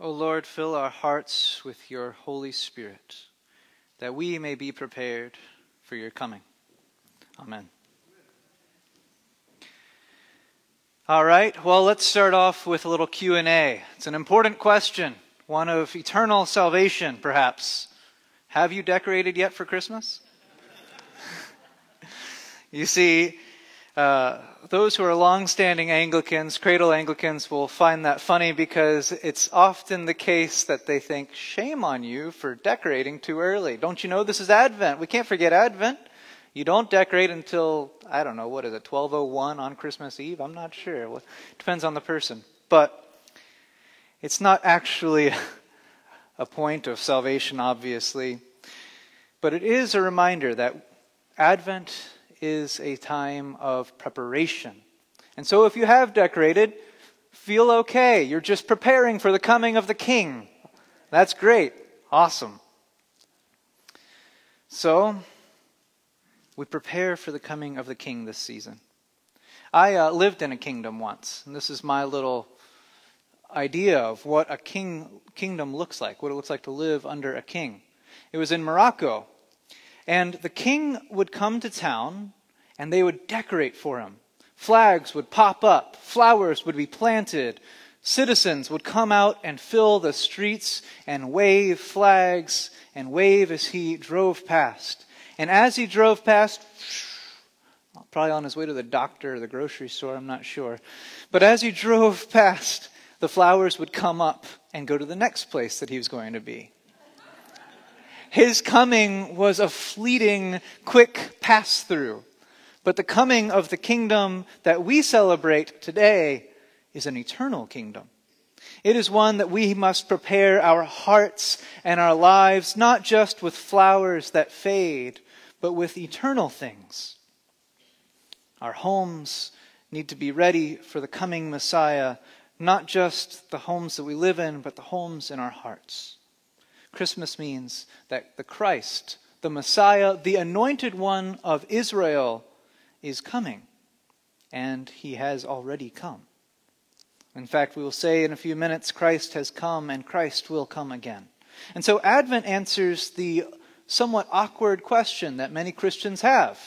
O Lord, fill our hearts with your Holy Spirit, that we may be prepared for your coming. Amen. All right, well, let's start off with a little Q&A. It's an important question, one of eternal salvation, perhaps. Have you decorated yet for Christmas? you see, uh, those who are long-standing Anglicans, cradle Anglicans, will find that funny because it's often the case that they think, shame on you for decorating too early. Don't you know this is Advent? We can't forget Advent. You don't decorate until, I don't know, what is it, 1201 on Christmas Eve? I'm not sure. Well, depends on the person. But it's not actually a point of salvation, obviously. But it is a reminder that Advent is a time of preparation. And so if you have decorated, feel okay. You're just preparing for the coming of the king. That's great. Awesome. So, we prepare for the coming of the king this season. I uh, lived in a kingdom once, and this is my little idea of what a king kingdom looks like, what it looks like to live under a king. It was in Morocco, and the king would come to town and they would decorate for him. Flags would pop up, flowers would be planted, citizens would come out and fill the streets and wave flags and wave as he drove past. And as he drove past, probably on his way to the doctor or the grocery store, I'm not sure. But as he drove past, the flowers would come up and go to the next place that he was going to be. His coming was a fleeting, quick pass through. But the coming of the kingdom that we celebrate today is an eternal kingdom. It is one that we must prepare our hearts and our lives not just with flowers that fade, but with eternal things. Our homes need to be ready for the coming Messiah, not just the homes that we live in, but the homes in our hearts. Christmas means that the Christ, the Messiah, the anointed one of Israel, is coming, and he has already come. In fact, we will say in a few minutes, Christ has come and Christ will come again. And so Advent answers the somewhat awkward question that many Christians have.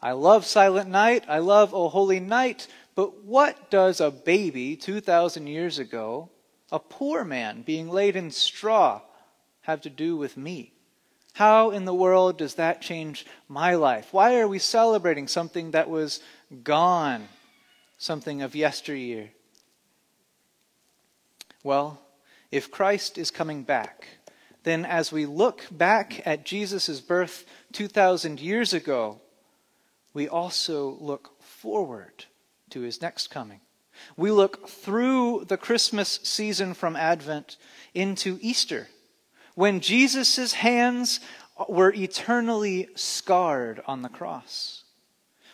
I love Silent Night, I love O Holy Night, but what does a baby 2,000 years ago, a poor man being laid in straw, have to do with me? How in the world does that change my life? Why are we celebrating something that was gone, something of yesteryear? Well, if Christ is coming back, then as we look back at Jesus' birth 2,000 years ago, we also look forward to his next coming. We look through the Christmas season from Advent into Easter when Jesus' hands were eternally scarred on the cross.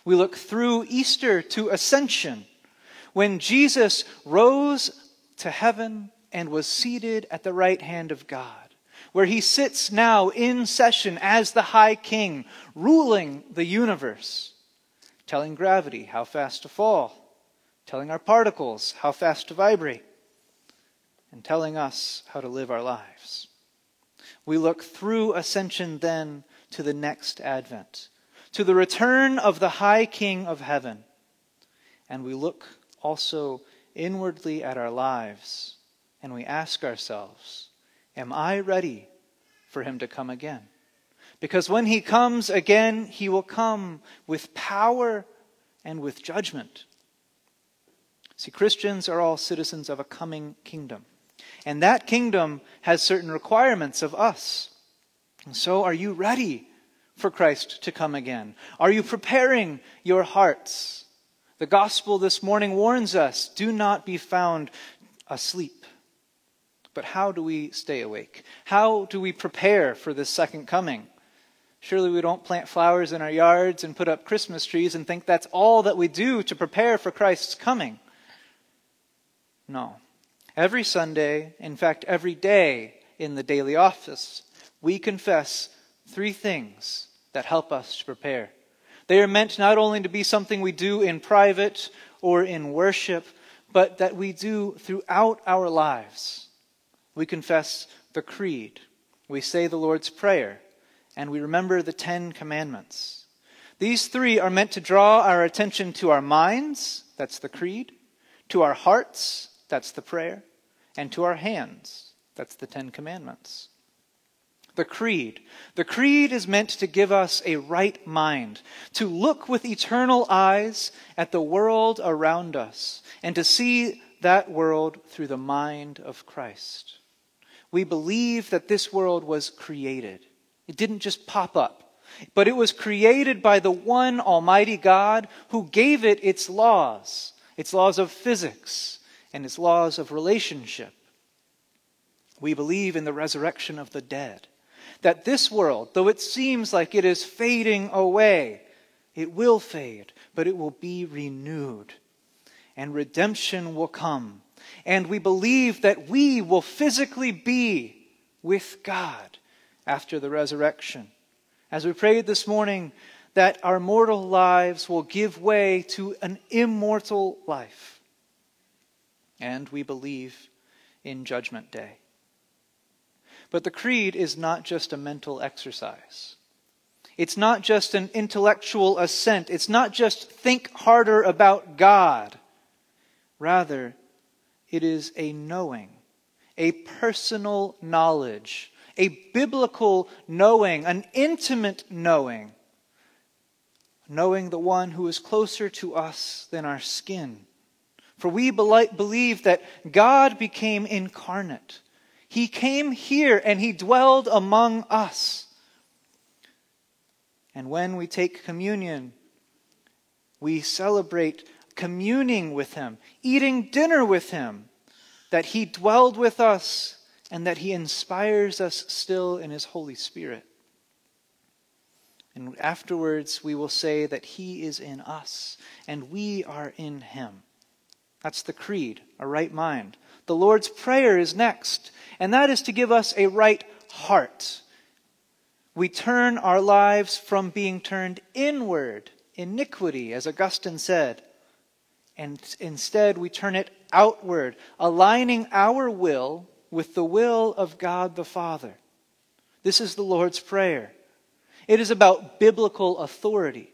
We look through Easter to Ascension, when Jesus rose to heaven and was seated at the right hand of God, where he sits now in session as the high king, ruling the universe, telling gravity how fast to fall, telling our particles how fast to vibrate, and telling us how to live our lives. We look through ascension then to the next advent, to the return of the high king of heaven. And we look also inwardly at our lives and we ask ourselves, Am I ready for him to come again? Because when he comes again, he will come with power and with judgment. See, Christians are all citizens of a coming kingdom. And that kingdom has certain requirements of us. And so, are you ready for Christ to come again? Are you preparing your hearts? The gospel this morning warns us do not be found asleep. But how do we stay awake? How do we prepare for this second coming? Surely we don't plant flowers in our yards and put up Christmas trees and think that's all that we do to prepare for Christ's coming. No. Every Sunday, in fact, every day in the daily office, we confess three things that help us to prepare. They are meant not only to be something we do in private or in worship, but that we do throughout our lives. we confess the Creed, we say the Lord's Prayer, and we remember the Ten Commandments. These three are meant to draw our attention to our minds, that's the Creed, to our hearts, that's the prayer, and to our hands, that's the Ten Commandments. The Creed. The Creed is meant to give us a right mind, to look with eternal eyes at the world around us, and to see that world through the mind of Christ. We believe that this world was created. It didn't just pop up, but it was created by the one Almighty God who gave it its laws, its laws of physics, and its laws of relationship. We believe in the resurrection of the dead, that this world, though it seems like it is fading away, it will fade, but it will be renewed, and redemption will come and we believe that we will physically be with God after the resurrection. As we prayed this morning, that our mortal lives will give way to an immortal life. And we believe in Judgment Day. But the Creed is not just a mental exercise. It's not just an intellectual assent. It's not just think harder about God. Rather, it is a knowing, a personal knowledge, a biblical knowing, an intimate knowing, knowing the one who is closer to us than our skin. For we believe that God became incarnate. He came here and he dwelled among us. And when we take communion, we celebrate communing with Him, eating dinner with Him, that He dwelled with us and that He inspires us still in His Holy Spirit. And afterwards, we will say that He is in us and we are in Him. That's the creed, a right mind. The Lord's Prayer is next, and that is to give us a right heart. We turn our lives from being turned inward, iniquity, as Augustine said, and instead we turn it outward, aligning our will with the will of God the Father. This is the Lord's Prayer. It is about biblical authority.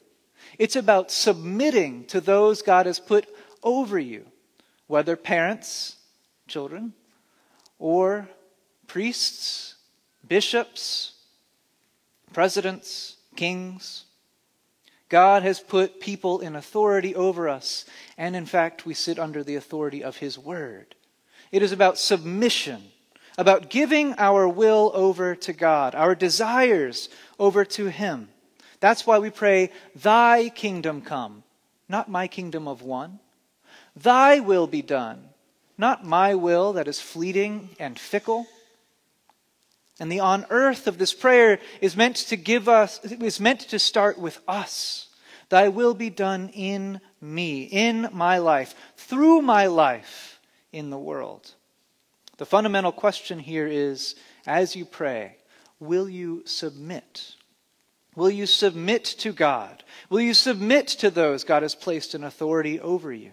It's about submitting to those God has put over you, whether parents, children, or priests, bishops, presidents, kings, God has put people in authority over us, and in fact, we sit under the authority of His Word. It is about submission, about giving our will over to God, our desires over to Him. That's why we pray, Thy kingdom come, not my kingdom of one. Thy will be done, not my will that is fleeting and fickle. And the on earth of this prayer is meant to give us, is meant to start with us. Thy will be done in me, in my life, through my life in the world. The fundamental question here is as you pray, will you submit? Will you submit to God? Will you submit to those God has placed in authority over you?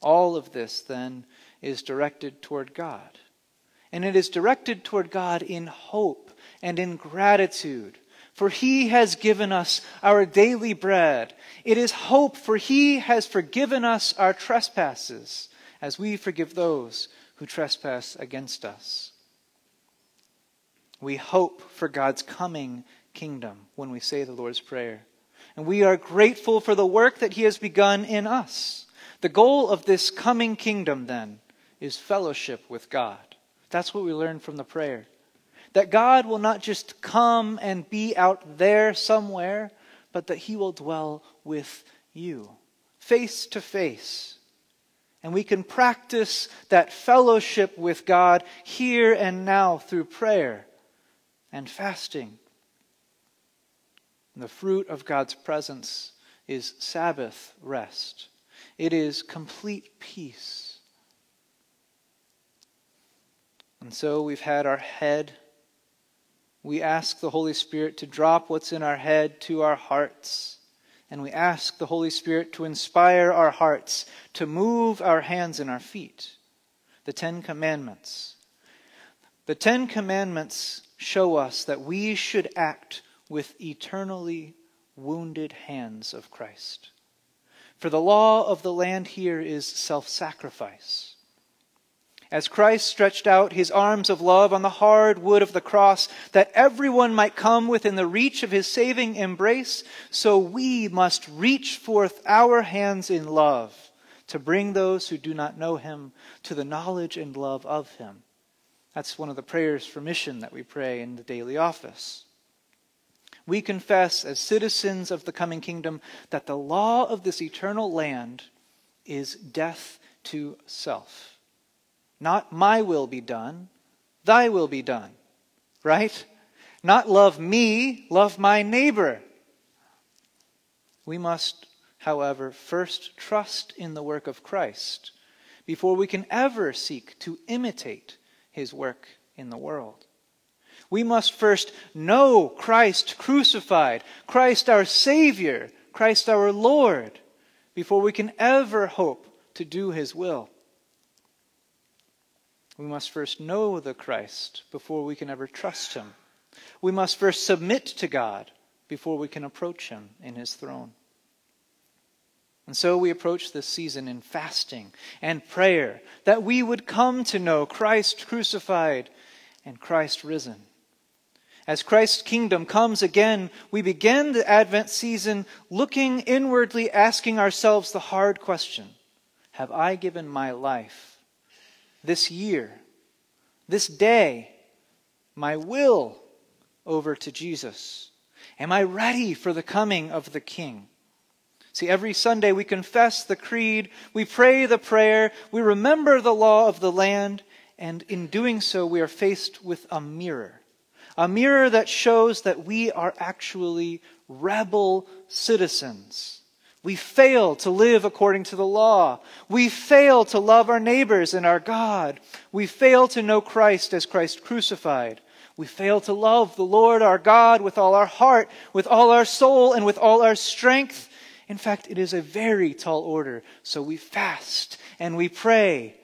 All of this, then, is directed toward God. And it is directed toward God in hope and in gratitude. For he has given us our daily bread. It is hope, for he has forgiven us our trespasses, as we forgive those who trespass against us. We hope for God's coming kingdom when we say the Lord's Prayer. And we are grateful for the work that he has begun in us. The goal of this coming kingdom, then, is fellowship with God. That's what we learn from the prayer. That God will not just come and be out there somewhere, but that He will dwell with you, face to face. And we can practice that fellowship with God here and now through prayer and fasting. And the fruit of God's presence is Sabbath rest, it is complete peace. And so we've had our head. We ask the Holy Spirit to drop what's in our head to our hearts. And we ask the Holy Spirit to inspire our hearts, to move our hands and our feet. the Ten Commandments. The Ten Commandments show us that we should act with eternally wounded hands of Christ. For the law of the land here is self sacrifice. As Christ stretched out his arms of love on the hard wood of the cross, that everyone might come within the reach of his saving embrace, so we must reach forth our hands in love to bring those who do not know him to the knowledge and love of him. That's one of the prayers for mission that we pray in the daily office. We confess, as citizens of the coming kingdom, that the law of this eternal land is death to self. Not my will be done, thy will be done. Right? Not love me, love my neighbor. We must however, first trust in the work of Christ before we can ever seek to imitate his work in the world. We must first know Christ crucified, Christ our Savior, Christ our Lord, before we can ever hope to do his will. We must first know the Christ before we can ever trust him. We must first submit to God before we can approach him in his throne. And so we approach this season in fasting and prayer that we would come to know Christ crucified and Christ risen. As Christ's kingdom comes again, we begin the Advent season looking inwardly, asking ourselves the hard question Have I given my life, this year, this day, my will over to Jesus? Am I ready for the coming of the King? See, every Sunday we confess the creed, we pray the prayer, we remember the law of the land, and in doing so, we are faced with a mirror. A mirror that shows that we are actually rebel citizens. We fail to live according to the law. We fail to love our neighbors and our God. We fail to know Christ as Christ crucified. We fail to love the Lord our God with all our heart, with all our soul, and with all our strength. In fact, it is a very tall order. So we fast and we pray.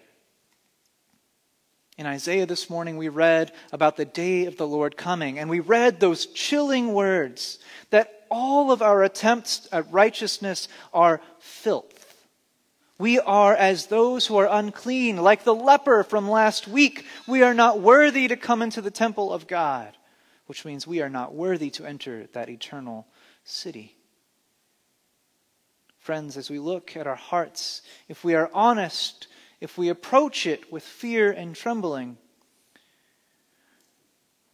In Isaiah this morning, we read about the day of the Lord coming, and we read those chilling words that all of our attempts at righteousness are filth. We are as those who are unclean, like the leper from last week. We are not worthy to come into the temple of God, which means we are not worthy to enter that eternal city. Friends, as we look at our hearts, if we are honest, if we approach it with fear and trembling,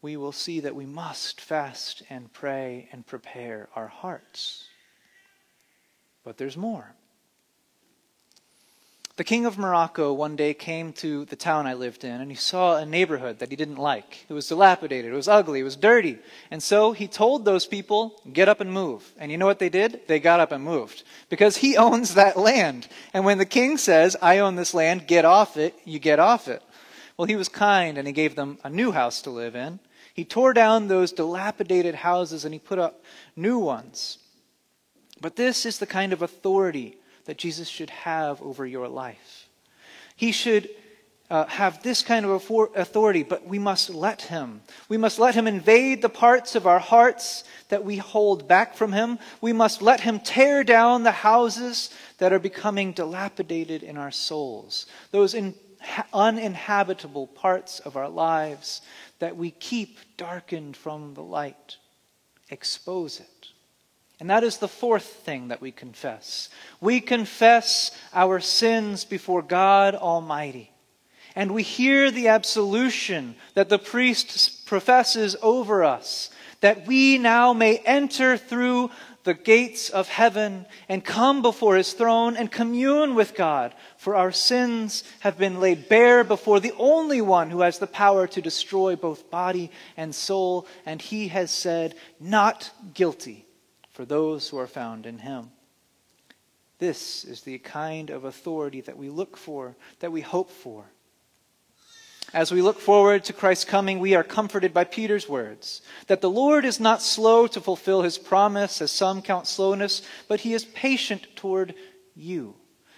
we will see that we must fast and pray and prepare our hearts. But there's more. The king of Morocco one day came to the town I lived in, and he saw a neighborhood that he didn't like. It was dilapidated, it was ugly, it was dirty. And so he told those people, get up and move. And you know what they did? They got up and moved. Because he owns that land. And when the king says, I own this land, get off it, you get off it. Well, he was kind and he gave them a new house to live in. He tore down those dilapidated houses and he put up new ones. But this is the kind of authority that Jesus should have over your life. He should uh, have this kind of authority, but we must let him. We must let him invade the parts of our hearts that we hold back from him. We must let him tear down the houses that are becoming dilapidated in our souls, those in, uninhabitable parts of our lives that we keep darkened from the light. Expose it. And that is the fourth thing that we confess. We confess our sins before God Almighty. And we hear the absolution that the priest professes over us, that we now may enter through the gates of heaven and come before his throne and commune with God, for our sins have been laid bare before the only one who has the power to destroy both body and soul, and he has said, Not guilty for those who are found in him. This is the kind of authority that we look for, that we hope for. As we look forward to Christ's coming, we are comforted by Peter's words that the Lord is not slow to fulfill his promise, as some count slowness, but he is patient toward you,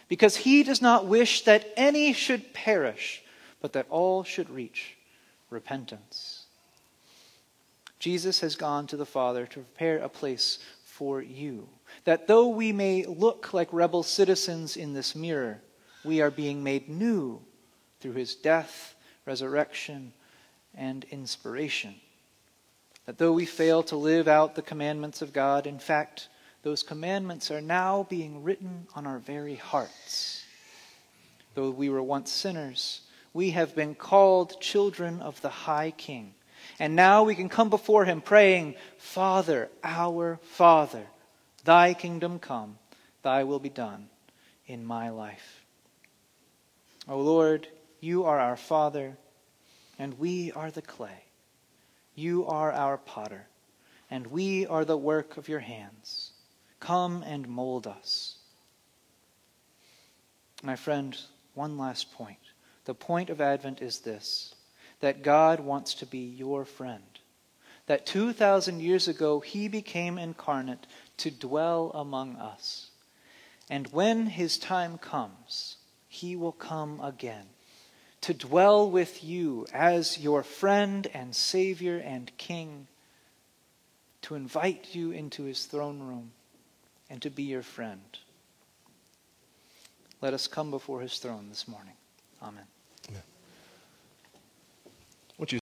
because he does not wish that any should perish, but that all should reach repentance. Jesus has gone to the Father to prepare a place for you, that though we may look like rebel citizens in this mirror, we are being made new through his death, resurrection, and inspiration. That though we fail to live out the commandments of God, in fact, those commandments are now being written on our very hearts. Though we were once sinners, we have been called children of the High King. And now we can come before him praying, Father, our Father, thy kingdom come, thy will be done in my life. O Lord, you are our Father, and we are the clay. You are our potter, and we are the work of your hands. Come and mold us. My friend, one last point. The point of Advent is this that God wants to be your friend. That 2,000 years ago, he became incarnate to dwell among us. And when his time comes, he will come again to dwell with you as your friend and Savior and King, to invite you into his throne room and to be your friend. Let us come before his throne this morning. Amen.